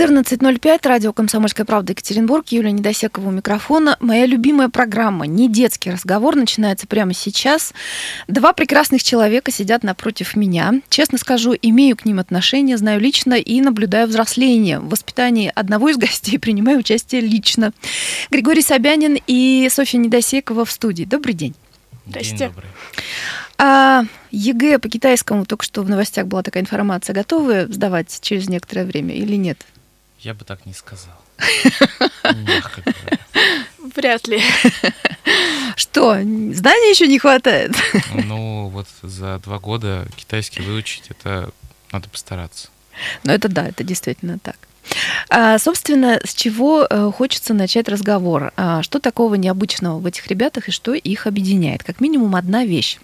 14.05, радио «Комсомольская правда» Екатеринбург, Юлия Недосекова у микрофона. Моя любимая программа «Не детский разговор» начинается прямо сейчас. Два прекрасных человека сидят напротив меня. Честно скажу, имею к ним отношение, знаю лично и наблюдаю взросление. В воспитании одного из гостей принимаю участие лично. Григорий Собянин и Софья Недосекова в студии. Добрый день. Добрый. А ЕГЭ по китайскому, только что в новостях была такая информация, готовы сдавать через некоторое время или нет? Я бы так не сказал. Вряд ли. Что, знаний еще не хватает? Ну, вот за два года китайский выучить, это надо постараться. Ну, это да, это действительно так. А, собственно, с чего э, хочется начать разговор? А, что такого необычного в этих ребятах и что их объединяет? Как минимум одна вещь.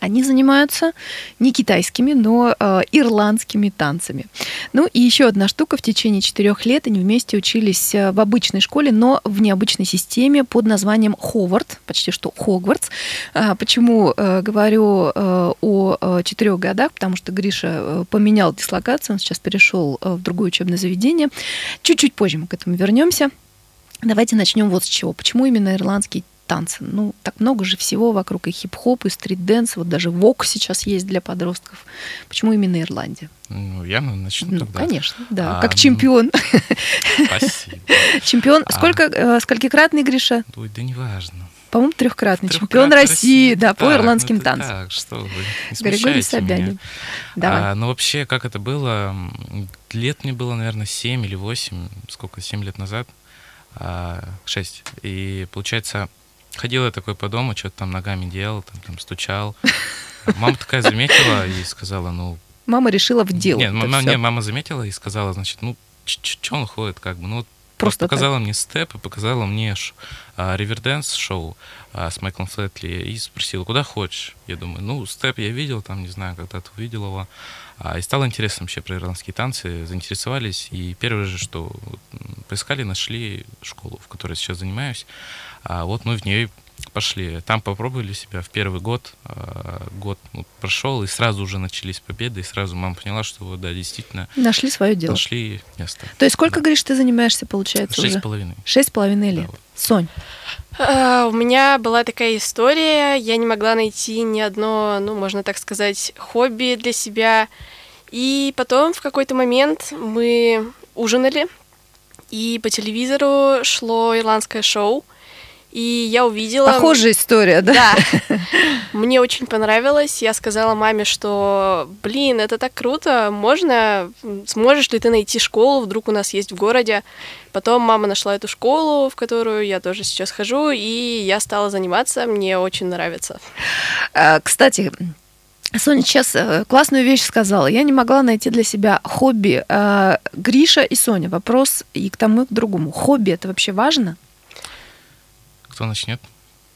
Они занимаются не китайскими, но э, ирландскими танцами. Ну и еще одна штука. В течение четырех лет они вместе учились э, в обычной школе, но в необычной системе под названием Ховард, почти что Хогвартс. А, почему э, говорю э, о э, четырех годах? Потому что Гриша э, поменял дислокацию, он сейчас перешел в другое учебное заведение. Чуть-чуть позже мы к этому вернемся. Давайте начнем вот с чего. Почему именно ирландский танцы. Ну, так много же всего вокруг и хип-хоп, и street dance. Вот даже vogue сейчас есть для подростков. Почему именно Ирландия? Ну, я начну ну, тогда. конечно, да. А, как чемпион. Спасибо. Чемпион. А, Сколько, э, сколькикратный, Гриша? Ой, да неважно. По-моему, трехкратный. Чемпион России, России, да, по так, ирландским ну, танцам. Так, что вы, не Григорий Собянин. Давай. А, ну, вообще, как это было? Лет мне было, наверное, 7 или 8, сколько, 7 лет назад, 6. А, И, получается, Ходил я такой по дому, что-то там ногами делал, там, там стучал. Мама такая заметила и сказала, ну... Мама решила в дело. Нет, мама, не, мама заметила и сказала, значит, ну, что он ходит, как бы, ну, вот Просто показала так. мне степ и показала мне а, Риверденс шоу а, с Майклом Флетли и спросила, куда хочешь? Я думаю, ну, степ я видел, там, не знаю, когда-то увидел его. А, и стало интересно вообще про ирландские танцы, заинтересовались. И первое же, что поискали, нашли школу, в которой сейчас занимаюсь. А вот мы в нее пошли. Там попробовали себя в первый год. А, год ну, прошел, и сразу уже начались победы, и сразу мама поняла, что вот, да, действительно... Нашли свое дело. Нашли место. То есть сколько, да. говоришь, ты занимаешься, получается, Шесть уже? с половиной. Шесть с половиной лет. Да, вот. Сонь. Uh, у меня была такая история, я не могла найти ни одно, ну, можно так сказать, хобби для себя. И потом в какой-то момент мы ужинали, и по телевизору шло ирландское шоу, и я увидела... Похожая история, да? Да. Мне очень понравилось. Я сказала маме, что, блин, это так круто, можно... Сможешь ли ты найти школу, вдруг у нас есть в городе? Потом мама нашла эту школу, в которую я тоже сейчас хожу, и я стала заниматься, мне очень нравится. А, кстати, Соня сейчас э, классную вещь сказала. Я не могла найти для себя хобби. А, Гриша и Соня, вопрос и к тому, и к другому. Хобби это вообще важно? Кто начнет?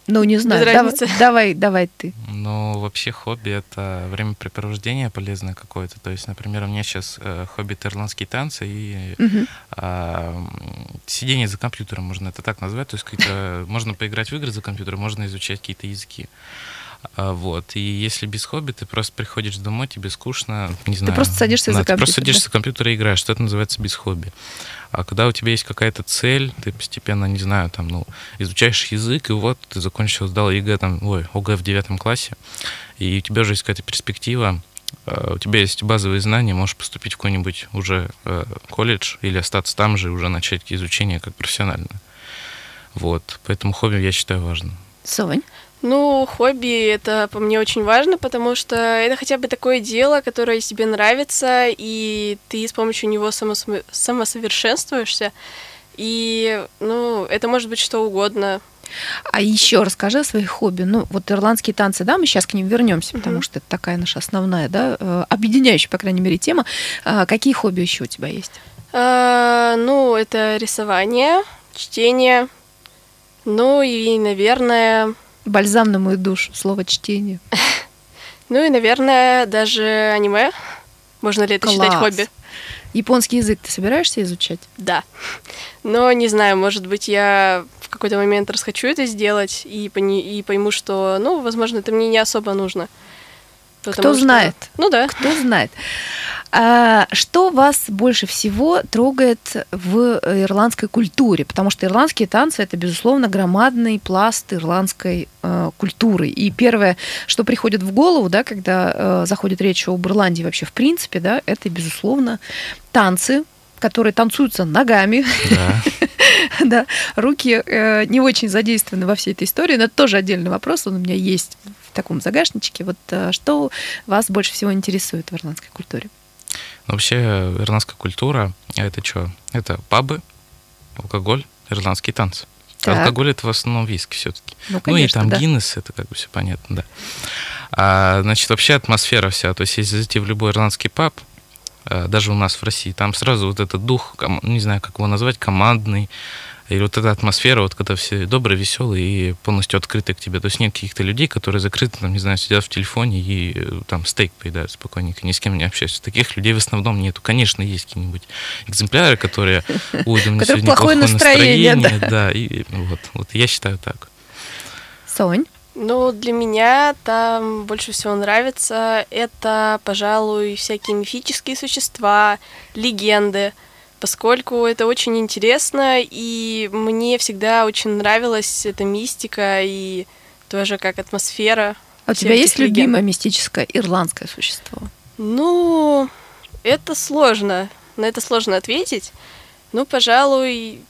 Ну, не знаю. Давай, давай, давай ты. Ну, вообще хобби — это времяпрепровождение полезное какое-то. То есть, например, у меня сейчас э, хобби — это ирландские танцы и угу. э, сидение за компьютером, можно это так назвать. То есть, можно поиграть в игры за компьютером, можно изучать какие-то языки. А, вот. И если без хобби, ты просто приходишь домой, тебе скучно, не знаю. Ты просто садишься да, за компьютер. Ты просто садишься да? за компьютер и играешь. Что это называется без хобби. А когда у тебя есть какая-то цель, ты постепенно, не знаю, там, ну, изучаешь язык, и вот ты закончил, сдал ЕГЭ, там, ой, ОГЭ в девятом классе, и у тебя уже есть какая-то перспектива, а, у тебя есть базовые знания, можешь поступить в какой-нибудь уже э, колледж или остаться там же и уже начать изучение как профессионально. Вот, поэтому хобби я считаю важным. Сонь? Ну, хобби это по мне очень важно, потому что это хотя бы такое дело, которое тебе нравится, и ты с помощью него самосо- самосовершенствуешься. И, ну, это может быть что угодно. А еще расскажи о своих хобби. Ну, вот ирландские танцы, да, мы сейчас к ним вернемся, потому что это такая наша основная, да, э, объединяющая, по крайней мере, тема. А какие хобби еще у тебя есть? А, ну, это рисование, чтение, ну и, наверное, Бальзам на мою душу, слово чтение. Ну и, наверное, даже аниме. Можно ли это Класс. считать хобби? Японский язык ты собираешься изучать? Да. Но не знаю, может быть, я в какой-то момент расхочу это сделать и, пони- и пойму, что, ну, возможно, это мне не особо нужно. Кто что- знает? Ну да. Кто знает. А, что вас больше всего трогает в ирландской культуре? Потому что ирландские танцы это, безусловно, громадный пласт ирландской э, культуры. И первое, что приходит в голову, да, когда э, заходит речь об Ирландии вообще в принципе, да, это, безусловно, танцы, которые танцуются ногами, Да. да, руки э, не очень задействованы во всей этой истории, но это тоже отдельный вопрос, он у меня есть в таком загашничке. Вот э, что вас больше всего интересует в ирландской культуре? Но вообще ирландская культура это что? Это пабы, алкоголь, ирландские танцы. Так. Алкоголь это в основном виски все-таки. Ну, Ну и конечно, там да. Гиннес, это как бы все понятно, да. А, значит, вообще атмосфера вся, то есть если зайти в любой ирландский паб, даже у нас в России, там сразу вот этот дух, не знаю, как его назвать, командный, или вот эта атмосфера, вот когда все добрые, веселые и полностью открыты к тебе. То есть нет каких-то людей, которые закрыты, там, не знаю, сидят в телефоне и э, там стейк поедают спокойненько, ни с кем не общаются. Таких людей в основном нету. Конечно, есть какие-нибудь экземпляры, которые, ой, да у меня сегодня плохое настроение, да, и вот, вот я считаю так. Сонь, Ну, для меня там больше всего нравится это, пожалуй, всякие мифические существа, легенды, поскольку это очень интересно, и мне всегда очень нравилась эта мистика и тоже как атмосфера. а у тебя есть легенд. любимое мистическое ирландское существо? Ну, это сложно. На это сложно ответить. Ну, пожалуй,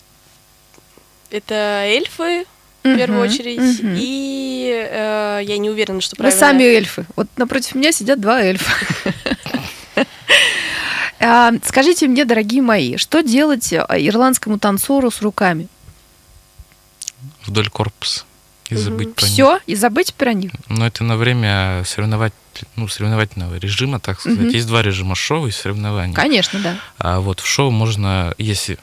это эльфы в первую очередь. И э, я не уверена, что Мы правильно. сами эльфы. Вот напротив меня сидят два эльфа. А, Скажите мне, дорогие мои, что делать э, ирландскому танцору с руками? Вдоль корпуса. И забыть про них. Все и забыть про них. Но это на время соревновать, ну, соревновательного режима, так сказать. Мгм. Есть два режима шоу и соревнований. Конечно, да. А вот в шоу можно, если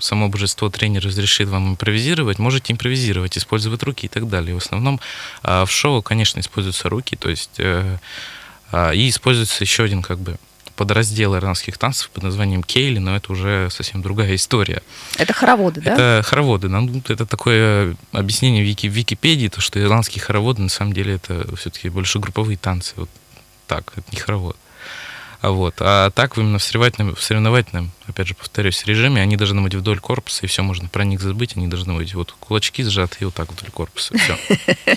само божество тренер разрешит вам импровизировать, можете импровизировать, использовать руки и так далее. В основном а, в шоу, конечно, используются руки, то есть э, а, и используется еще один как бы подраздел ирландских танцев под названием кейли, но это уже совсем другая история. Это хороводы, да? Это хороводы. Нам это такое объяснение в, Вики, в Википедии, то, что ирландские хороводы на самом деле это все-таки больше групповые танцы. Вот так, это не хоровод. Вот. а так именно в соревновательном, в соревновательном, опять же, повторюсь, режиме они должны быть вдоль корпуса, и все можно про них забыть, они должны быть вот кулачки сжаты и вот так вдоль корпуса. Все.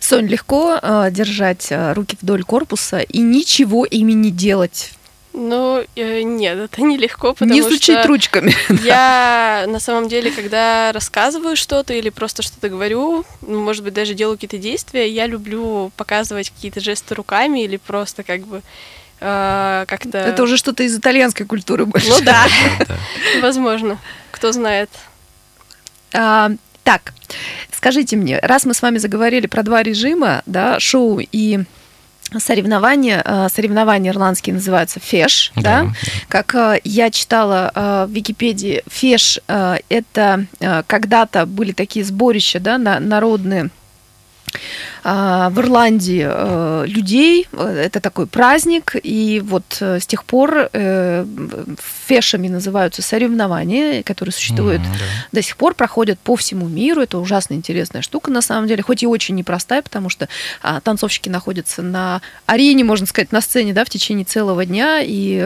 Сонь, легко э, держать э, руки вдоль корпуса и ничего ими не делать. Ну, э, нет, это нелегко, потому не стучать что ручками. я на самом деле, когда рассказываю что-то или просто что-то говорю, ну, может быть, даже делаю какие-то действия, я люблю показывать какие-то жесты руками или просто как бы э, как-то... Это уже что-то из итальянской культуры больше. Ну да, возможно, кто знает. А, так, скажите мне, раз мы с вами заговорили про два режима, да, шоу и соревнования, а, соревнования ирландские называются феш, да, Да. как э, я читала э, в Википедии, феш э, это э, когда-то были такие сборища, да, на- народные в Ирландии э, людей. Э, Это такой праздник, и вот э, с тех пор фешами называются соревнования, которые существуют Мгм, да. до сих пор проходят по всему миру. Это ужасно интересная штука, на самом деле, хоть и очень непростая, потому что а, танцовщики находятся на арене, можно сказать, на сцене, да, в течение целого дня, и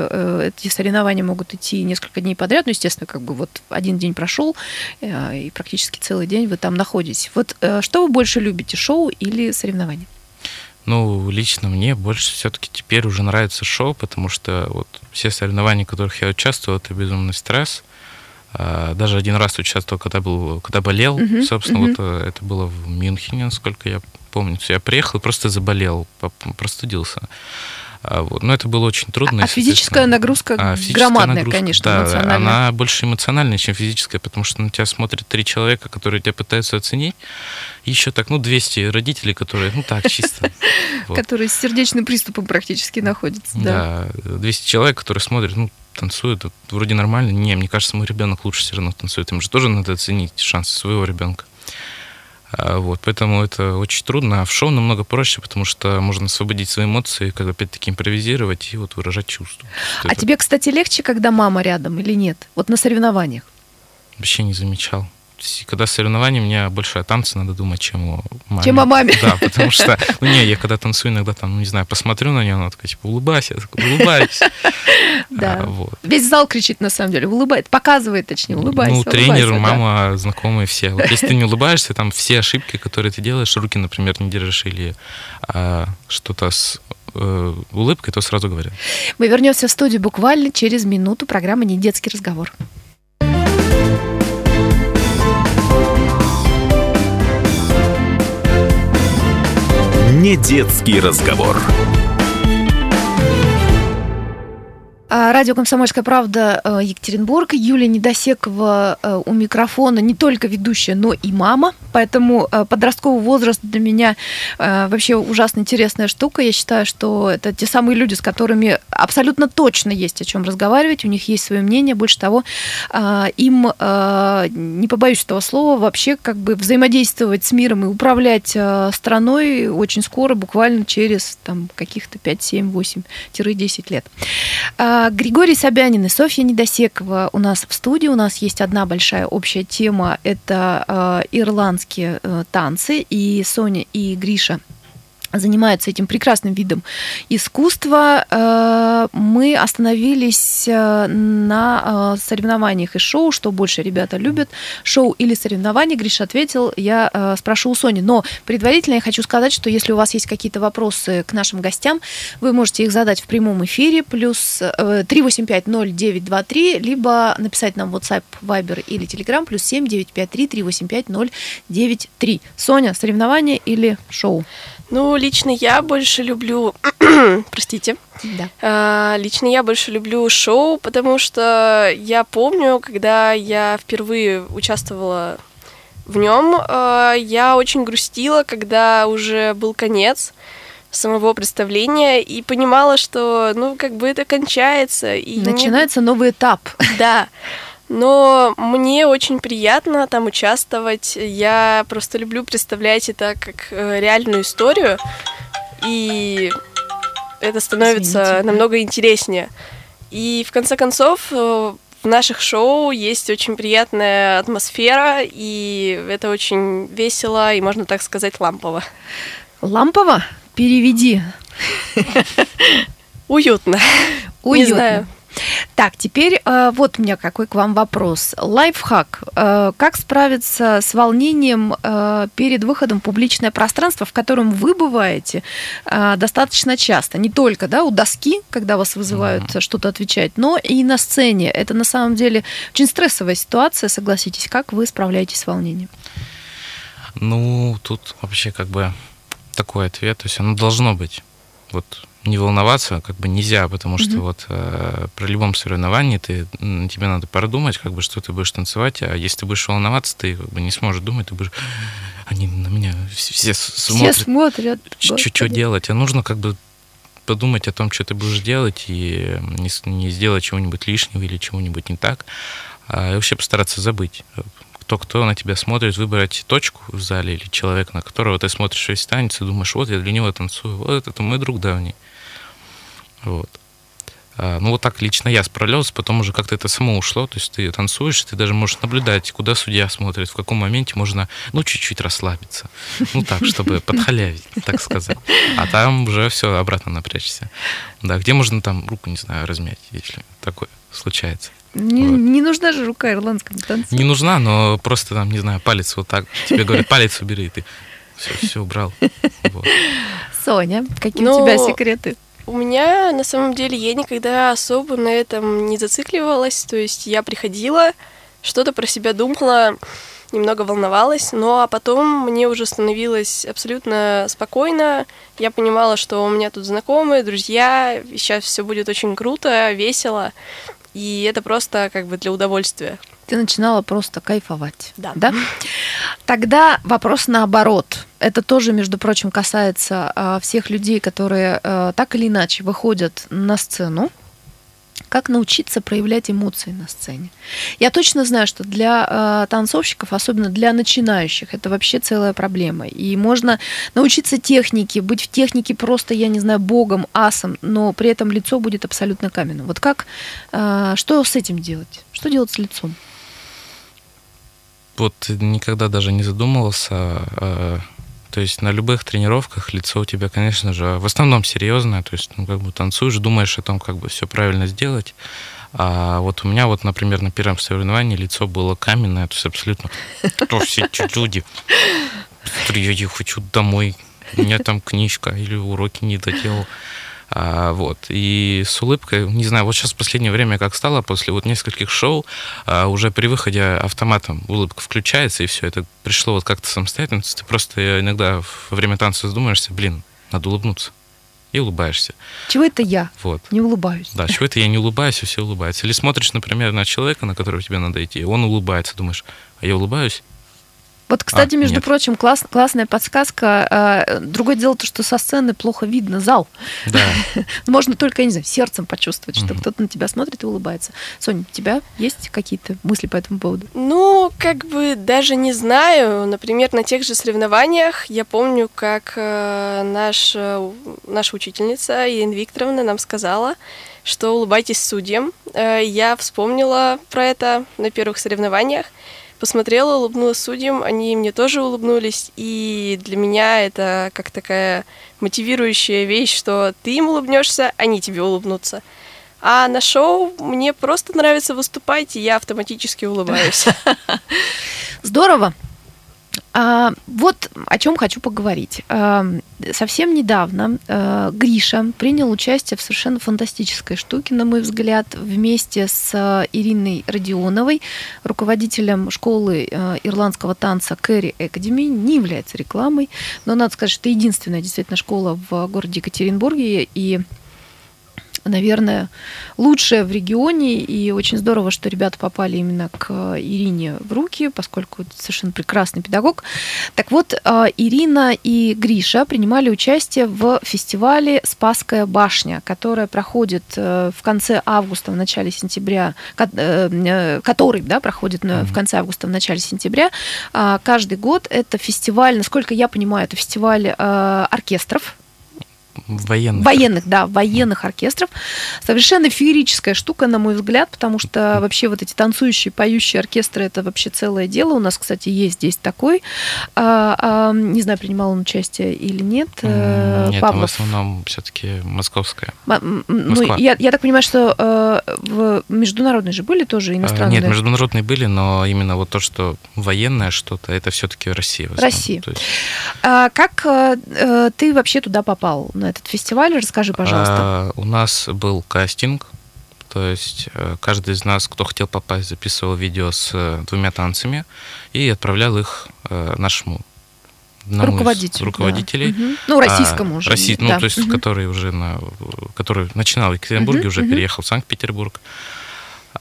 эти соревнования могут идти несколько дней подряд. Ну, естественно, как бы вот один день прошел, и практически целый день вы там находитесь. Вот что вы больше любите, шоу или соревнования? Ну, лично мне больше все-таки теперь уже нравится шоу, потому что вот все соревнования, в которых я участвовал, это безумный стресс. А, Даже один раз участвовал, когда был, когда болел. Мгм, Собственно, мгм. вот э, это было в Мюнхене, насколько я помню. Я приехал и просто заболел, простудился. А, вот. Но это было очень трудно. А физическая нагрузка а, физическая громадная, нагрузка, конечно, да, эмоциональная. она больше эмоциональная, чем физическая, потому что на тебя смотрят три человека, которые тебя пытаются оценить. И еще так, ну, 200 родителей, которые, ну, так, чисто. Которые с сердечным приступом практически находятся. Да. Да, 200 человек, которые смотрят, ну, танцуют, вроде нормально. Не, мне кажется, мой ребенок лучше все равно танцует. Им же тоже надо оценить шансы своего ребенка. А, Вот, поэтому это очень трудно. А в шоу намного проще, потому что можно освободить свои эмоции, как опять-таки импровизировать и вот выражать чувства. А это тебе, кстати, легче, когда мама рядом или нет? Вот на соревнованиях. Вообще не замечал. Когда соревнования, мне больше о танце надо думать, чем о маме. Чем о маме. Да, потому что, ну не, я когда танцую, иногда там, ну не знаю, посмотрю на нее, она такая, типа, улыбайся, я такой, улыбаюсь. Да. А, вот. Весь зал кричит, на самом деле, улыбает, показывает, точнее, улыбайся. Ну, тренер, улыбайся, да. мама, знакомые все. Вот если ты не улыбаешься, там все ошибки, которые ты делаешь, руки, например, не держишь или а, что-то с э, улыбкой, то сразу говорят. Мы вернемся в студию буквально через минуту. Программа «Не детский разговор». Не детский разговор. А, Радио «Комсомольская правда» э, Екатеринбург. Юлия Недосекова э, у микрофона не только ведущая, но и мама. Поэтому э, подростковый возраст для меня э, вообще ужасно интересная штука. Я считаю, что это те самые люди, с которыми абсолютно точно есть о чем разговаривать. У них есть свое мнение. Больше того, э, им, не побоюсь этого слова, вообще как бы взаимодействовать с миром и управлять страной очень скоро, буквально через там, каких-то 5, 7, 8-10 лет. А, Григорий Собянин и Софья Недосекова у нас в студии. У нас есть одна большая общая тема. Это э, ирландские э, танцы. И Соня и Гриша занимаются этим прекрасным видом искусства. Э, Мы остановились э, на э, соревнованиях и шоу, что больше ребята любят, шоу или соревнования. Гриша ответил, я спрошу у Сони. Но предварительно я хочу сказать, что если у вас есть какие-то вопросы к нашим гостям, вы можете их задать в прямом эфире, плюс э, 3850923, либо написать нам в WhatsApp, Viber или Telegram, плюс 7953-385-093. Соня, соревнования или шоу? Ну, лично я больше люблю... Простите. Да. А, Лично я больше люблю шоу, потому что я помню, когда я впервые участвовала в нем, я очень грустила, когда уже был конец самого представления и понимала, что, ну, как бы это кончается. И не- Начинается новый этап. Да. Но мне очень приятно там участвовать. Я просто люблю представлять это как э, реальную историю. И это становится Извините, намного интереснее. И в конце концов, э, в наших шоу есть очень приятная атмосфера, и это очень весело, и можно так сказать, лампово. Лампово? Переведи. Уютно. Уютно. Так, теперь э, вот у меня какой к вам вопрос. Лайфхак. Э, как справиться с волнением э, перед выходом в публичное пространство, в котором вы бываете достаточно часто? Не только да, у доски, когда вас вызывают Мгм. что-то отвечать, но и на сцене. Это на самом деле очень стрессовая ситуация, согласитесь. Как вы справляетесь с волнением? Ну, тут вообще как бы такой ответ, то есть оно должно быть. Вот не волноваться как бы нельзя, потому что Мгм. вот э, при любом соревновании ты, тебе надо продумать, как бы, что ты будешь танцевать, а если ты будешь волноваться, ты как бы не сможешь думать, ты будешь, они на меня все, все с- Все смотрят, смотрят. что делать, а нужно как бы подумать о том, что ты будешь делать, и не, не сделать чего-нибудь лишнего или чего-нибудь не так, а и вообще постараться забыть, кто кто на тебя смотрит, выбрать точку в зале или человека, на которого ты смотришь весь танец и думаешь, вот я для него танцую, вот это мой друг давний. Вот. А, Ну, вот так лично я справлялся, потом уже как-то это само ушло, то есть ты танцуешь, ты даже можешь наблюдать, куда судья смотрит, в каком моменте можно, ну, чуть-чуть расслабиться, ну, так, чтобы подхалявить, так сказать. А там уже все обратно напрячься. Да, где можно там руку, не знаю, размять, если такое случается. Не, Вот. не нужна же рука ирландскому танцу. Не нужна, но просто там, не знаю, палец вот так, тебе говорят, палец убери, и ты все, все убрал. Вот. Соня, какие Ну, у тебя секреты? У меня, на самом деле, я никогда особо на этом не зацикливалась. То есть я приходила, что-то про себя думала, немного волновалась, но а потом мне уже становилось абсолютно спокойно. Я понимала, что у меня тут знакомые, друзья, сейчас все будет очень круто, весело. И это просто как бы для удовольствия. Ты начинала просто кайфовать. Да. Тогда вопрос наоборот. Это тоже, между прочим, касается а, всех людей, которые а, так или иначе выходят на сцену. как научиться проявлять эмоции на сцене. Я точно знаю, что для э, танцовщиков, особенно для начинающих, это вообще целая проблема. И можно научиться технике, быть в технике просто, я не знаю, богом, асом, но при этом лицо будет абсолютно каменным. Вот как, э, что с этим делать? Что делать с лицом? Вот никогда даже не задумывался. Э, то есть на любых тренировках лицо у тебя, конечно же, в основном серьезное. То есть, ну, как бы танцуешь, думаешь о том, как бы все правильно сделать. А вот у меня вот, например, на первом соревновании лицо было каменное, то есть абсолютно, кто все эти люди? Я хочу домой, у меня там книжка или уроки не доделал. А, вот. И с улыбкой, не знаю, вот сейчас в последнее время как стало, после вот нескольких шоу, а, уже при выходе автоматом улыбка включается, и все, это пришло вот как-то самостоятельно. Ты просто иногда во время танца задумаешься, блин, надо улыбнуться. И улыбаешься. Чего это я вот. не улыбаюсь? Да, чего это я не улыбаюсь, и все улыбаются. Или смотришь, например, на человека, на которого тебе надо идти, он улыбается, думаешь, а я улыбаюсь? Вот, кстати, А, между нет. прочим, класс, классная подсказка. А, Другое дело то, что со сцены плохо видно зал. Да. Можно только, я не знаю, сердцем почувствовать, что Мгм. кто-то на тебя смотрит и улыбается. Соня, у тебя есть какие-то мысли по этому поводу? Ну, как бы даже не знаю. Например, на тех же соревнованиях я помню, как э, наш, э, наша учительница Ирина Викторовна нам сказала, что улыбайтесь судьям. Э, я вспомнила про это на первых соревнованиях. Посмотрела, улыбнулась судьям, они мне тоже улыбнулись, и для меня это как такая мотивирующая вещь, что ты им улыбнешься, они тебе улыбнутся. А на шоу мне просто нравится выступать, и я автоматически улыбаюсь. Здорово. А, вот о чем хочу поговорить. А, совсем недавно а, Гриша принял участие в совершенно фантастической штуке, на мой взгляд, вместе с а, Ириной Родионовой, руководителем школы а, ирландского танца Кэрри Академи. Не является рекламой, но надо сказать, что это единственная действительно школа в городе Екатеринбурге, и наверное, лучшая в регионе, и очень здорово, что ребята попали именно к Ирине в руки, поскольку это совершенно прекрасный педагог. Так вот, э, Ирина и Гриша принимали участие в фестивале «Спасская башня», которая проходит э, в конце августа, в начале сентября, ко- э, э, который да, проходит в конце августа, в начале сентября. А, Каждый год это фестиваль, насколько я понимаю, это фестиваль э, оркестров, Военных. Военных, да, военных оркестров. Совершенно феерическая штука, на мой взгляд, потому что вообще вот эти танцующие, поющие оркестры это вообще целое дело. У нас, кстати, есть здесь такой. А, а, не знаю, принимал он участие или нет. э, Нет, там в Павлов. основном все-таки московская. М- Ну, Москва. я, я так понимаю, что э, в международные же были тоже А, иностранные. Нет, международные были, но именно вот то, что военное что-то, это все-таки Россия. Россия. Есть, А как э, э, ты вообще туда попал на этот фестиваль? Расскажи, пожалуйста. а, у нас был кастинг, то есть э, каждый из нас, кто хотел попасть, записывал видео с э, двумя танцами и отправлял их э, нашему одному из Руководителю, да. руководителей. Мгм. Ну, российскому А, уже. Россий- ну, да. то есть, Мгм. который уже на, который начинал в Екатеринбурге, Мгм, уже мгм. переехал в Санкт-Петербург.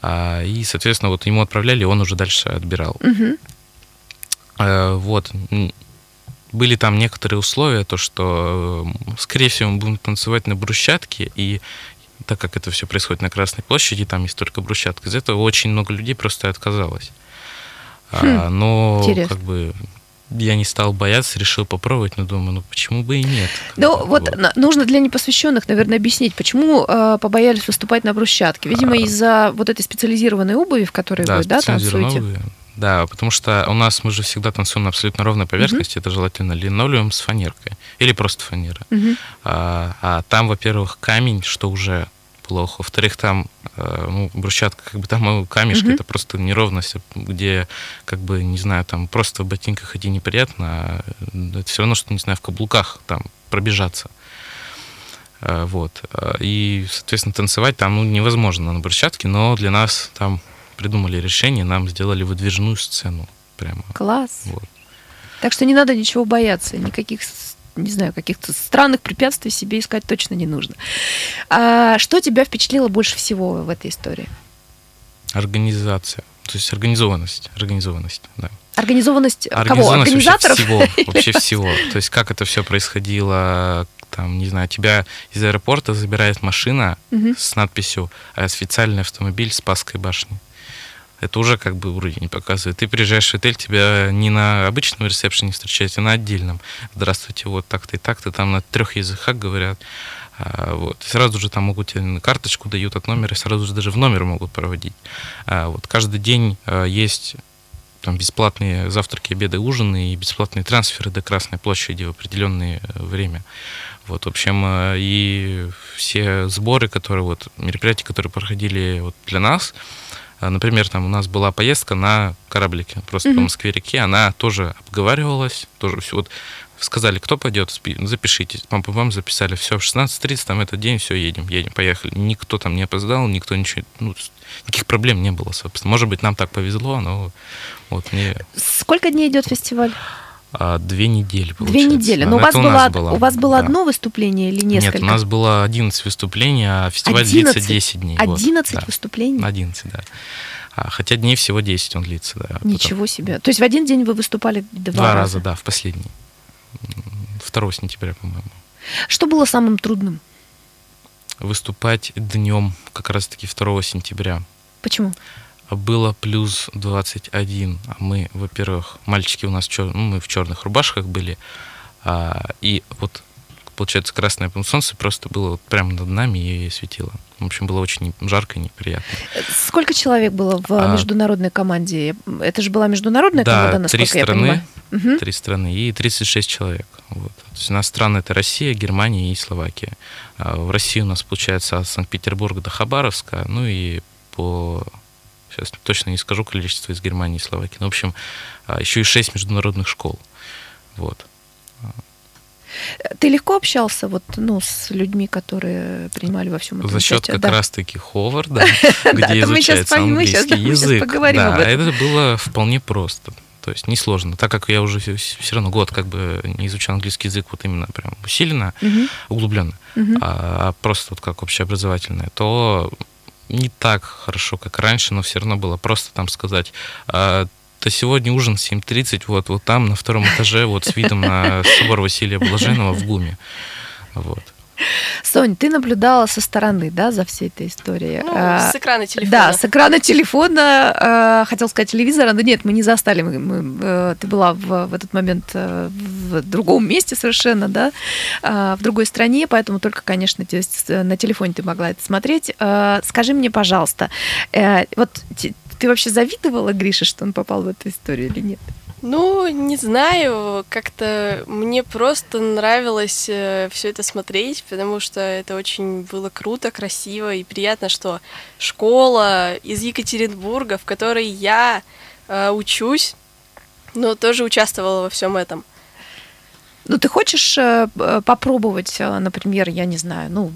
А, и, соответственно, вот ему отправляли, он уже дальше отбирал. Мгм. Э, Вот. Были там некоторые условия, то что, э, скорее всего, мы будем танцевать на брусчатке, и так как это все происходит на Красной площади, там есть только брусчатка, из этого очень много людей просто отказалось. А, Хм, но интересно. как бы я не стал бояться, решил попробовать, но думаю, ну почему бы и нет. Ну, вот нужно для непосвященных, наверное, объяснить, почему э, побоялись выступать на брусчатке. Видимо, А. из-за вот этой специализированной обуви, в которой вы, да, танцуете. обуви. Да, потому что у нас мы же всегда танцуем на абсолютно ровной поверхности, это желательно линолеум с фанеркой или просто фанера. Мгм. А, а там, во-первых, камень, что уже плохо. Во-вторых, там э, ну, брусчатка, как бы там э, камешка, Мгм. это просто неровность, где, как бы, не знаю, там просто в ботинках идти неприятно, а это все равно, что, не знаю, в каблуках там пробежаться. Э, Вот. Э, И, соответственно, танцевать там ну, невозможно на брусчатке, но для нас там придумали решение, нам сделали выдвижную сцену прямо. Класс. Вот. Так что не надо ничего бояться, никаких, не знаю, каких-то странных препятствий себе искать точно не нужно. А что тебя впечатлило больше всего в этой истории? Организация. То есть организованность. Организованность, да. Организованность, кого? Организованность Организаторов? вообще всего, вообще всего. То есть как это все происходило, там, не знаю, тебя из аэропорта забирает машина Мгм. с надписью «Официальный автомобиль Спасской башни». Это уже как бы уровень показывает. Ты приезжаешь в отель, тебя не на обычном ресепшене встречают, а на отдельном. Здравствуйте, вот так-то и так-то. Там на трех языках говорят. А, вот. Сразу же там могут тебе карточку дают от номера, сразу же даже в номер могут проводить. А, вот. Каждый день а, есть там бесплатные завтраки, обеды, ужины и бесплатные трансферы до Красной площади в определенное э, время. Вот, в общем, э, и все сборы, которые вот, мероприятия, которые проходили вот для нас, Например, там у нас была поездка на кораблике, просто по Мгм. Москве-реке, она тоже обговаривалась, тоже все вот сказали, кто пойдет, запишитесь. Вам, вам записали, все, в 16.30 там этот день, все, едем, едем, поехали. Никто там не опоздал, никто ничего, ну, никаких проблем не было, собственно. Может быть, нам так повезло, но вот мне Сколько дней идет фестиваль? А, две недели, Две получается. недели. Да, Но у вас, у было, у вас было да. одно выступление или несколько? Нет, у нас было 11 выступлений, а фестиваль 11? длится 10 дней. вот, 11 да. выступлений? 11, да. А, хотя дней всего 10 он длится, да. Потом- Ничего себе. То есть в один день вы выступали два, Два раза, да, в последний. М, 2 сентября, по-моему. Что было самым трудным? Выступать днем, как раз-таки 2 сентября. Почему? Было плюс 21, а мы, во-первых, мальчики у нас, чер... ну, мы в черных рубашках были, а, и вот, получается, красное солнце просто было вот прямо над нами и светило. В общем, было очень жарко и неприятно. Сколько человек было в А. международной команде? Это же была международная Да, команда, три насколько я страны. понимаю. Мгм. Три страны и 36 человек. Вот. То есть у нас страны это Россия, Германия и Словакия. А В России у нас получается от Санкт-Петербурга до Хабаровска, ну и по сейчас точно не скажу количество из Германии и Словакии. Но, в общем, а, еще и шесть международных школ. Вот. Ты легко общался вот, ну, с людьми, которые принимали во всем этом За счет как Да. раз-таки Ховарда, Да, где изучается английский язык. Да, это было вполне просто. То есть несложно. Так как я уже все равно год как бы не изучал английский язык вот именно прям усиленно, углубленно, а, а просто вот как общеобразовательное, то не так хорошо, как раньше, но все равно было просто там сказать, а, то сегодня ужин в 7.30, вот, вот там на втором этаже, вот с видом на собор Василия Блаженного в ГУМе. Вот. Сонь, ты наблюдала со стороны, да, за всей этой историей? Ну, А, с экрана телефона. Да, с экрана телефона, э, хотел сказать телевизора, но нет, мы не застали, мы, мы, э, ты была в, в этот момент э, в другом месте совершенно, да, э, в другой стране, поэтому только, конечно, с- на телефоне ты могла это смотреть. Э, Скажи мне, пожалуйста, э, вот ты вообще завидовала Грише, что он попал в эту историю или нет? Ну, не знаю, как-то мне просто нравилось все это смотреть, потому что это очень было круто, красиво и приятно, что школа из Екатеринбурга, в которой я э, учусь, но тоже участвовала во всем этом. Ну, ты хочешь э, попробовать, э, например, я не знаю, ну,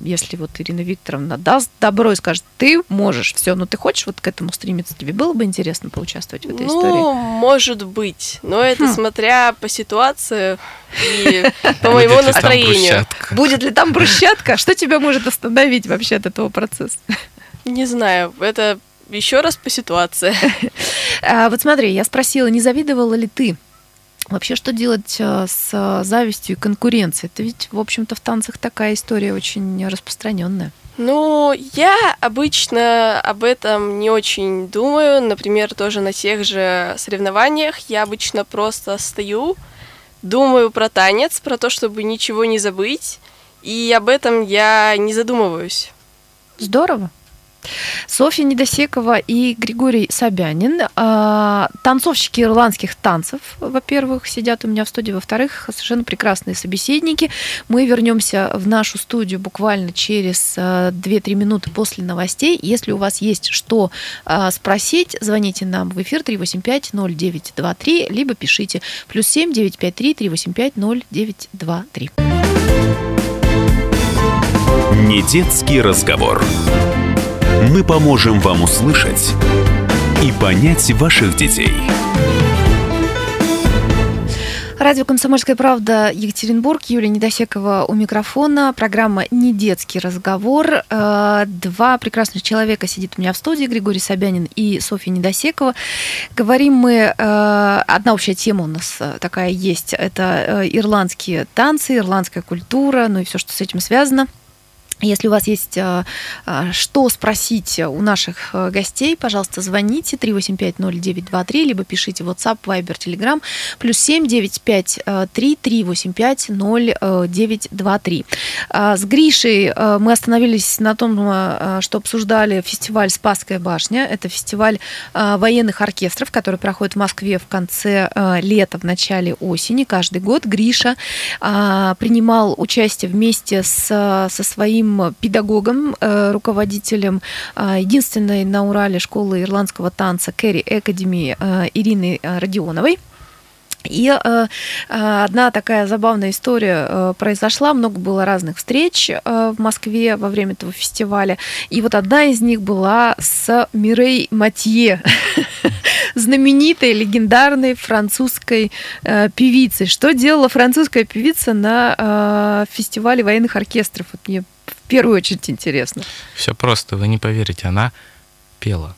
если вот Ирина Викторовна даст добро и скажет, ты можешь все, но ты хочешь вот к этому стремиться, тебе было бы интересно поучаствовать в этой ну, истории? может быть, но это Хм. смотря по ситуации и по моему настроению. Будет ли там брусчатка? Что тебя может остановить вообще от этого процесса? Не знаю, это еще раз по ситуации. А, вот смотри, я спросила, не завидовала ли ты? Вообще, что делать э, с завистью и конкуренцией? Это ведь, в общем-то, в танцах такая история очень распространенная. Ну, я обычно об этом не очень думаю. Например, тоже на тех же соревнованиях я обычно просто стою, думаю про танец, про то, чтобы ничего не забыть, и об этом я не задумываюсь. Здорово. Софья Недосекова и Григорий Собянин, а, танцовщики ирландских танцев, во-первых, сидят у меня в студии, во-вторых, совершенно прекрасные собеседники. Мы вернемся в нашу студию буквально через а, 2-3 минуты после новостей. Если у вас есть что а, спросить, звоните нам в эфир 385-0923, либо пишите плюс 7 953 385 0923. Не детский разговор. Мы поможем вам услышать и понять ваших детей. Радио «Комсомольская правда» Екатеринбург, Юлия Недосекова у микрофона. Программа «Не детский разговор». Э, два прекрасных человека сидит у меня в студии, Григорий Собянин и Софья Недосекова. Говорим мы, э, одна общая тема у нас э, такая есть, это ирландские танцы, ирландская культура, ну и все, что с этим связано – если у вас есть а, а, что спросить у наших э, гостей, пожалуйста, звоните 3850923, либо пишите WhatsApp, Viber, Telegram, плюс 7 953 385 0923. С Гришей э, мы остановились на том, э, что обсуждали фестиваль «Спасская башня». Это фестиваль военных оркестров, который проходит в Москве в конце лета, в начале осени каждый год. Гриша принимал участие вместе с, со своим педагогом, э, руководителем э, единственной на Урале школы ирландского танца Кэрри Экадеми э, Ирины Родионовой. И э, одна такая забавная история э, произошла, много было разных встреч э, в Москве во время этого фестиваля. И вот одна из них была с Мирей Матье, знаменитой, легендарной французской э, певицей. Что делала французская певица на э, фестивале военных оркестров? Вот мне в первую очередь интересно. Все просто, вы не поверите, она пела.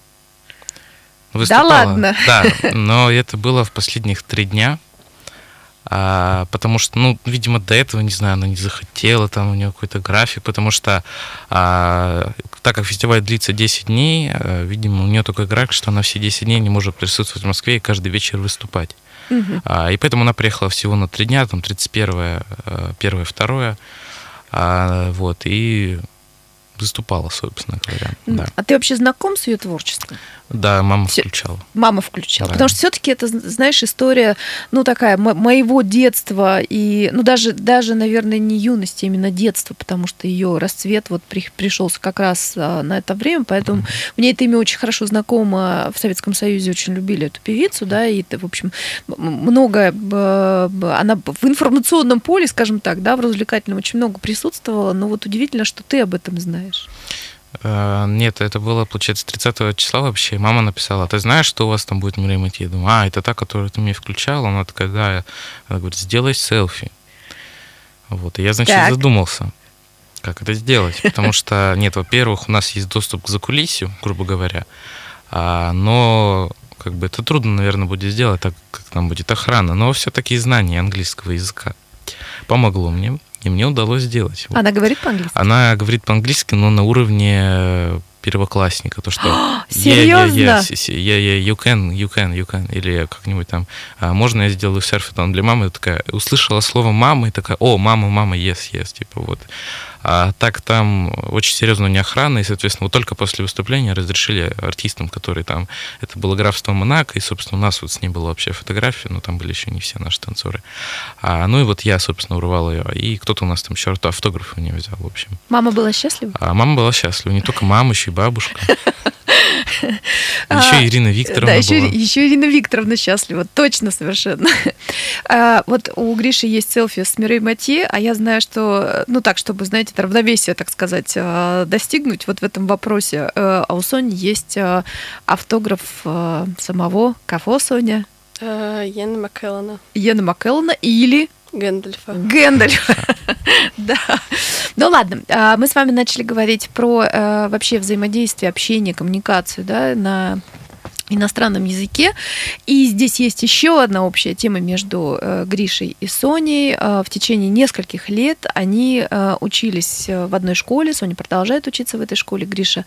Выступала. Да ладно? Да, но это было в последних три дня, а, потому что, ну, видимо, до этого, не знаю, она не захотела, там у нее какой-то график, потому что, а, так как фестиваль длится 10 дней, а, видимо, у нее такой график, что она все 10 дней не может присутствовать в Москве и каждый вечер выступать. Угу. А, и поэтому она приехала всего на три дня, там 31, 1, 2, а, вот, и выступала, собственно говоря. Да. А ты вообще знаком с ее творчеством? Да, мама Все, включала. Мама включала. Да. Потому что все-таки это, знаешь, история, ну, такая, моего детства и, ну, даже, даже, наверное, не юности, а именно детства, потому что ее расцвет вот при, пришелся как раз а, на это время, поэтому mm-hmm. мне это имя очень хорошо знакомо. В Советском Союзе очень любили эту певицу, да, и, в общем, много, она в информационном поле, скажем так, да, в развлекательном очень много присутствовала, но вот удивительно, что ты об этом знаешь. Э, нет, это было, получается, 30 числа вообще. Мама написала, «А ты знаешь, что у вас там будет Мирей Я думаю, а, это та, которую ты мне включала. Она такая, да. Она говорит, сделай селфи. Вот, и я, значит, так. задумался, как это сделать. Потому что, нет, во-первых, у нас есть доступ к закулисью, грубо говоря, а, но как бы это трудно, наверное, будет сделать, так как там будет охрана, но все-таки знание английского языка помогло мне. И мне удалось сделать. Она говорит по-английски? Она говорит по-английски, но на уровне э, первоклассника, то что серьезно, yeah, yeah, yeah, you can, you can, you can, или как-нибудь там, а, можно я сделаю серфи там для мамы, такая услышала слово мама и такая, о, мама, мама, yes, yes, типа вот. А так там очень серьезно не охрана, и, соответственно, вот только после выступления разрешили артистам, которые там... Это было графство Монако, и, собственно, у нас вот с ней была вообще фотография, но там были еще не все наши танцоры. А, ну и вот я, собственно, урвал ее, и кто-то у нас там еще автографы у нее взял, в общем. Мама была счастлива? А, мама была счастлива, не только мама, еще и бабушка. Еще Ирина Викторовна. Да, еще, еще Ирина Викторовна счастлива, точно совершенно. А, вот у Гриши есть селфи с Мирой Матье, а я знаю, что, ну так, чтобы, знаете, это равновесие, так сказать, а, достигнуть вот в этом вопросе, э, а у Сони есть а, автограф самого Кафо Соня. Йена Маккеллана. Йена Маккеллана или Гэндальфа. Гэндальфа, да. Ну ладно, а, мы с вами начали говорить про э, вообще взаимодействие, общение, коммуникацию, да, на иностранном языке. И здесь есть еще одна общая тема между э, Гришей и Соней. Э, в течение нескольких лет они э, учились в одной школе. Соня продолжает учиться в этой школе. Гриша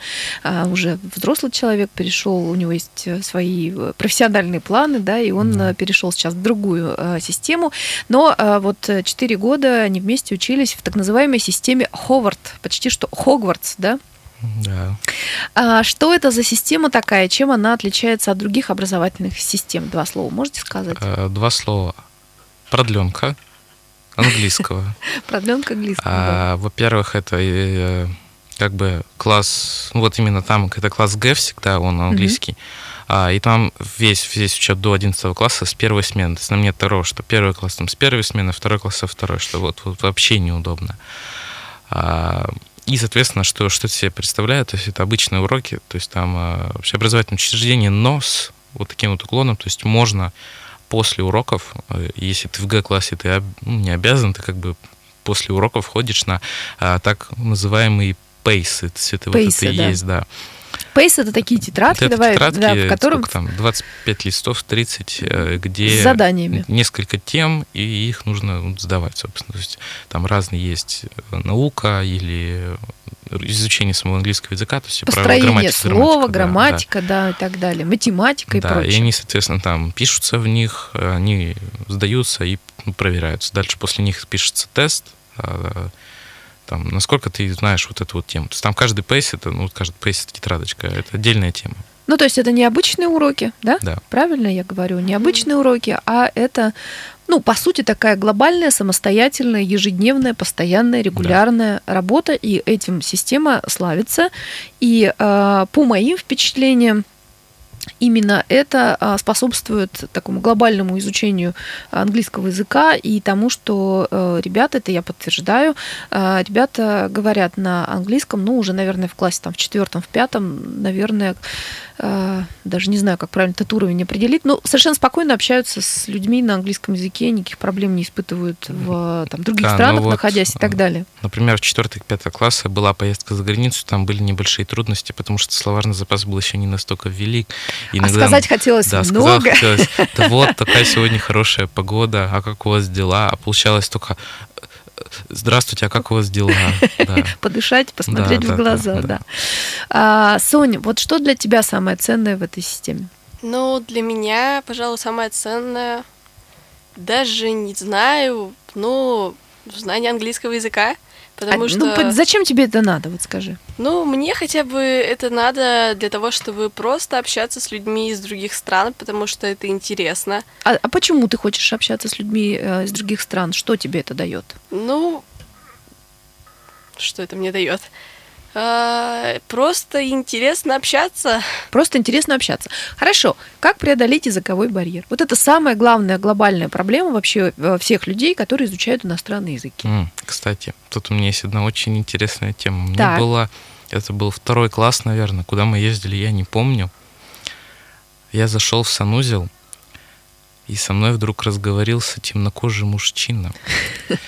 уже взрослый человек, перешел, у него есть свои профессиональные планы, да, и он mm. перешел сейчас в другую систему. Но вот четыре года они вместе учились в так называемой системе Ховард, почти что Хогвартс, да? Да. А что это за система такая? Чем она отличается от других образовательных систем? Два слова можете сказать? Э, два слова. Продленка английского. Продленка английского. А, во-первых, это э, как бы класс, ну вот именно там, это класс Г всегда, он английский. А, и там весь, весь учет до 11 класса с первой смены. То есть нам нет второго, что первый класс там с первой смены, второй класс со второй, что вот, вот вообще неудобно. А, и, соответственно, что, что это себе представляет? То есть это обычные уроки, то есть там э, общеобразовательное учреждение, но с вот таким вот уклоном, то есть можно после уроков, э, если ты в Г-классе, ты ну, не обязан, ты как бы после уроков ходишь на а, так называемые пейсы, это пейсы, вот это да. и есть, да. Пейс это такие тетрадки, вот давай, тетрадки, да, в котором там 25 листов, 30, э, где с заданиями. несколько тем, и их нужно сдавать, собственно. То есть там разные есть наука или изучение самого английского языка, то есть Построение грамматика, слова, грамматика, грамматика, да, да, и так далее, математика и да, прочее. и они, соответственно, там пишутся в них, они сдаются и ну, проверяются. Дальше после них пишется тест, а, там, насколько ты знаешь вот эту вот тему. То есть там каждый пейс, это, ну, каждый пейс это тетрадочка, это отдельная тема. Ну, то есть это не обычные уроки, да? Да. Правильно я говорю? Не обычные уроки, а это, ну, по сути, такая глобальная, самостоятельная, ежедневная, постоянная, регулярная да. работа, и этим система славится. И э, по моим впечатлениям, именно это а, способствует такому глобальному изучению английского языка и тому, что э, ребята, это я подтверждаю, э, ребята говорят на английском, ну, уже, наверное, в классе там в четвертом, в пятом, наверное, даже не знаю, как правильно этот уровень определить, но совершенно спокойно общаются с людьми на английском языке, никаких проблем не испытывают в там, других да, странах, ну вот, находясь и так далее. Например, в четвертых, пятых классе была поездка за границу, там были небольшие трудности, потому что словарный запас был еще не настолько велик. Иногда, а сказать хотелось да, много. Сказать хотелось, да вот такая сегодня хорошая погода, а как у вас дела? А получалось только Здравствуйте, а как у вас дела? Да. Подышать, посмотреть да, в глаза, да. да. да. А, Соня, вот что для тебя самое ценное в этой системе? Ну, для меня, пожалуй, самое ценное, даже не знаю, ну, знание английского языка. Потому а, что... Ну, зачем тебе это надо, вот скажи? Ну, мне хотя бы это надо для того, чтобы просто общаться с людьми из других стран, потому что это интересно. А, а почему ты хочешь общаться с людьми э, из других стран? Что тебе это дает? Ну, что это мне дает? А, просто интересно общаться. Просто интересно общаться. Хорошо. Как преодолеть языковой барьер? Вот это самая главная глобальная проблема вообще э, всех людей, которые изучают иностранные языки. Mm, кстати, тут у меня есть одна очень интересная тема. Мне так. было, это был второй класс, наверное, куда мы ездили, я не помню. Я зашел в санузел, и со мной вдруг разговорился темнокожий мужчина.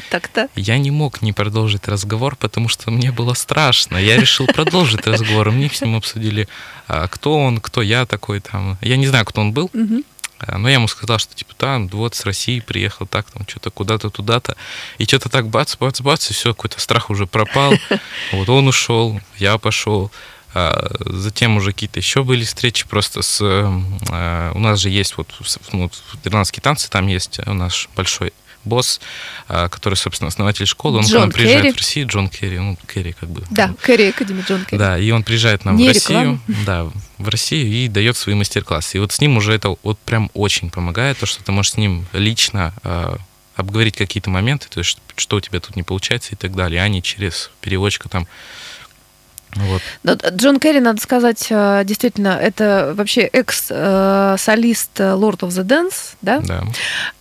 Так-то? Я не мог не продолжить разговор, потому что мне было страшно. Я решил продолжить разговор. Мне с ним обсудили, а, кто он, кто я такой там. Я не знаю, кто он был. А, но я ему сказал, что типа там вот с России приехал, так там что-то куда-то туда-то. И что-то так бац, бац, бац, и все, какой-то страх уже пропал. Вот он ушел, я пошел. А, затем уже какие-то еще были встречи просто с... А, у нас же есть вот ну, ирландские танцы, там есть у нас большой босс, а, который, собственно, основатель школы, он Джон к нам приезжает Керри. в Россию, Джон Керри, ну, Керри как бы. Да, Carey Academy Джон Керри. Да, и он приезжает нам Не в Россию, да, в Россию и дает свои мастер-классы. И вот с ним уже это вот прям очень помогает, то, что ты можешь с ним лично обговорить какие-то моменты, то есть что у тебя тут не получается и так далее, а не через переводчика там вот. Джон Керри, надо сказать, э, действительно, это вообще экс-солист Lord of the Dance, да? Да.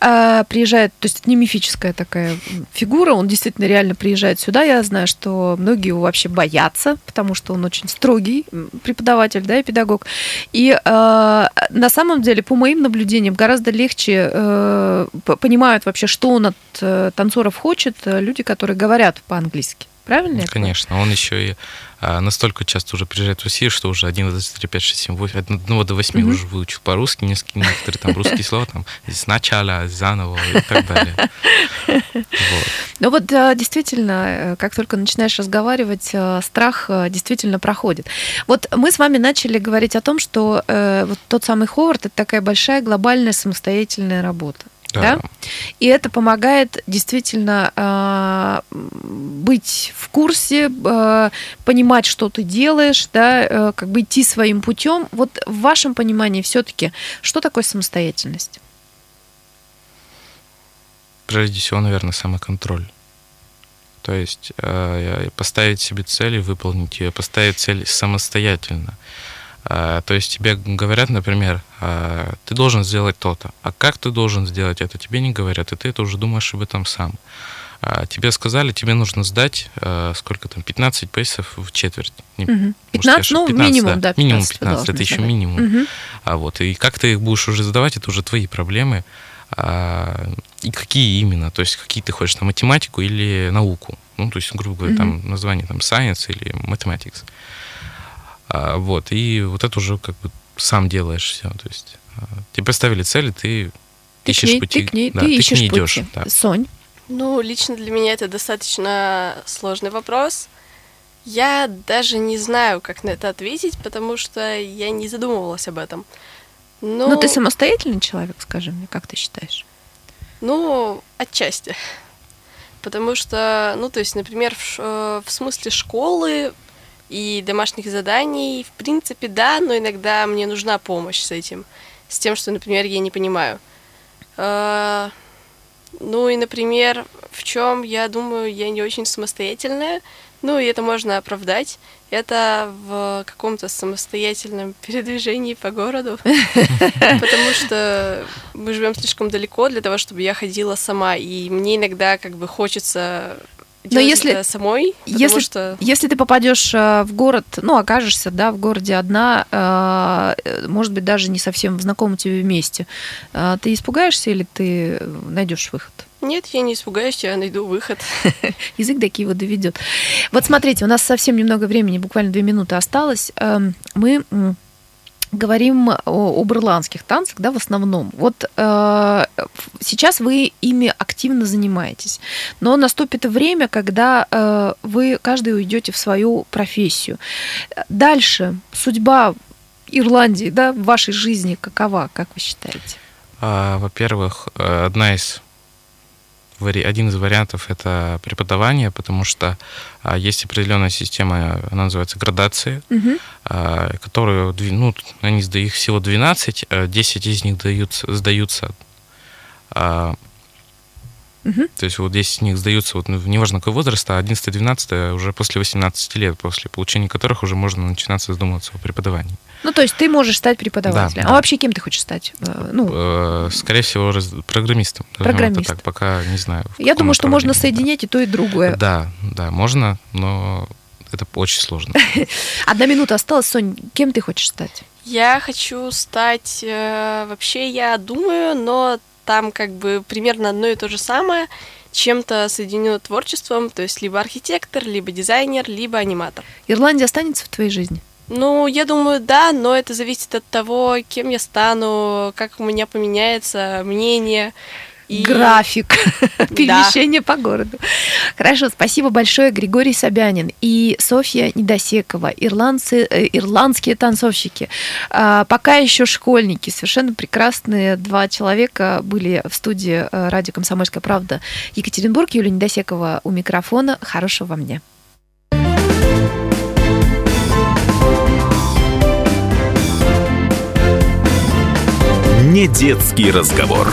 А, приезжает, то есть это не мифическая такая фигура, он действительно реально приезжает сюда. Я знаю, что многие его вообще боятся, потому что он очень строгий преподаватель, да, и педагог. И э, на самом деле, по моим наблюдениям, гораздо легче э, понимают вообще, что он от э, танцоров хочет, люди, которые говорят по-английски. Правильно? Конечно, он еще и а, настолько часто уже приезжает в Россию, что уже 1, 2, 3, 5, 6, 7, 8, от 1 до 8 mm-hmm. уже выучил по-русски, несколько, некоторые там русские слова, там, сначала, заново и так далее. Вот. Ну вот действительно, э, как только начинаешь разговаривать, э, страх э, действительно проходит. Вот мы с вами начали говорить о том, что вот тот самый Ховард — это такая большая глобальная самостоятельная работа. Да. да? И это помогает действительно э, быть в курсе, э, понимать, что ты делаешь, да, э, как бы идти своим путем. Вот в вашем понимании все-таки, что такое самостоятельность? Прежде всего, наверное, самоконтроль. То есть э, поставить себе цель и выполнить ее, поставить цель самостоятельно. А, то есть тебе говорят, например, а, ты должен сделать то-то. А как ты должен сделать это, тебе не говорят, и ты это уже думаешь об этом сам. А, тебе сказали, тебе нужно сдать, а, сколько там, 15 пейсов в четверть. Я 15, ошиб- ну, 15, минимум, да, Минимум 15 вы 15, это еще сдавать. минимум. Мгм. А вот, и как ты их будешь уже задавать, это уже твои проблемы. А, и какие именно, то есть какие ты хочешь, на математику или науку. Ну, то есть, грубо говоря, там название там science или mathematics. А, вот, и вот это уже как бы сам делаешь все. То есть а, тебе поставили цели, ты, Ты к ищешь ней, пути. ты к ней, да, ты к ищешь ней пути. идешь. да. Сонь, Ну, лично для меня это достаточно сложный вопрос. Я даже не знаю, как на это ответить, потому что я не задумывалась об этом. Но, ну ты самостоятельный человек, скажи мне, как ты считаешь? Ну, отчасти. Потому что, ну, то есть, например, в, э, в смысле школы и домашних заданий, в принципе, да, но иногда мне нужна помощь с этим, с тем, что, например, я не понимаю. Э, Ну и, например, в чем я думаю, я не очень самостоятельная, ну и это можно оправдать. Это в каком-то самостоятельном передвижении по городу, потому что мы живем слишком далеко для того, чтобы я ходила сама, и мне иногда как бы хочется Но если- самой, если- что Если ты попадешь э, в город, ну, окажешься, да, в городе одна, э, может быть, даже не совсем в знакомом тебе месте, э, ты испугаешься или ты найдешь выход? нет, я не испугаюсь, я найду выход. Язык до Киева доведет. Вот смотрите, у нас совсем немного времени, буквально две минуты осталось. Эм, Мы говорим о- об ирландских танцах, да, в основном. Вот э, сейчас вы ими активно занимаетесь, но наступит время, когда э, вы каждый уйдете в свою профессию. Дальше судьба Ирландии, да, в вашей жизни какова, как вы считаете? А, Во-первых, э, одна из один из вариантов это преподавание, потому что а, есть определенная система, она называется градации, а, которую, ну, они сдают их всего 12, а 10 из них даются, сдаются. Мгм. То есть вот 10 из них сдаются, вот, ну, неважно какой возраст, а 11-12 уже после 18 лет, после получения которых уже можно начинаться задумываться о преподавании. Ну, то есть ты можешь стать преподавателем. Да, а да. вообще кем ты хочешь стать? Э, Ну, Э, Скорее всего, раз- программистом. это Программист. Так, пока не знаю. Я думаю, что можно направлении, да. соединять и то, и другое. Да, да, можно, но это очень сложно. Одна минута осталась. Сонь, кем ты хочешь стать? Я хочу стать... э, вообще, я думаю, но там как бы примерно одно и то же самое, чем-то соединено творчеством, то есть либо архитектор, либо дизайнер, либо аниматор. Ирландия останется в твоей жизни? Ну, я думаю, да, но это зависит от того, кем я стану, как у меня поменяется мнение. И... График перемещения по городу. Хорошо, спасибо большое, Григорий Собянин и Софья Недосекова, ирландцы, э, ирландские танцовщики. А, пока еще школьники, совершенно прекрасные два человека были в студии э, радио «Комсомольская правда» Екатеринбург. Юлия Недосекова у микрофона. Хорошего вам дня. Не детский разговор.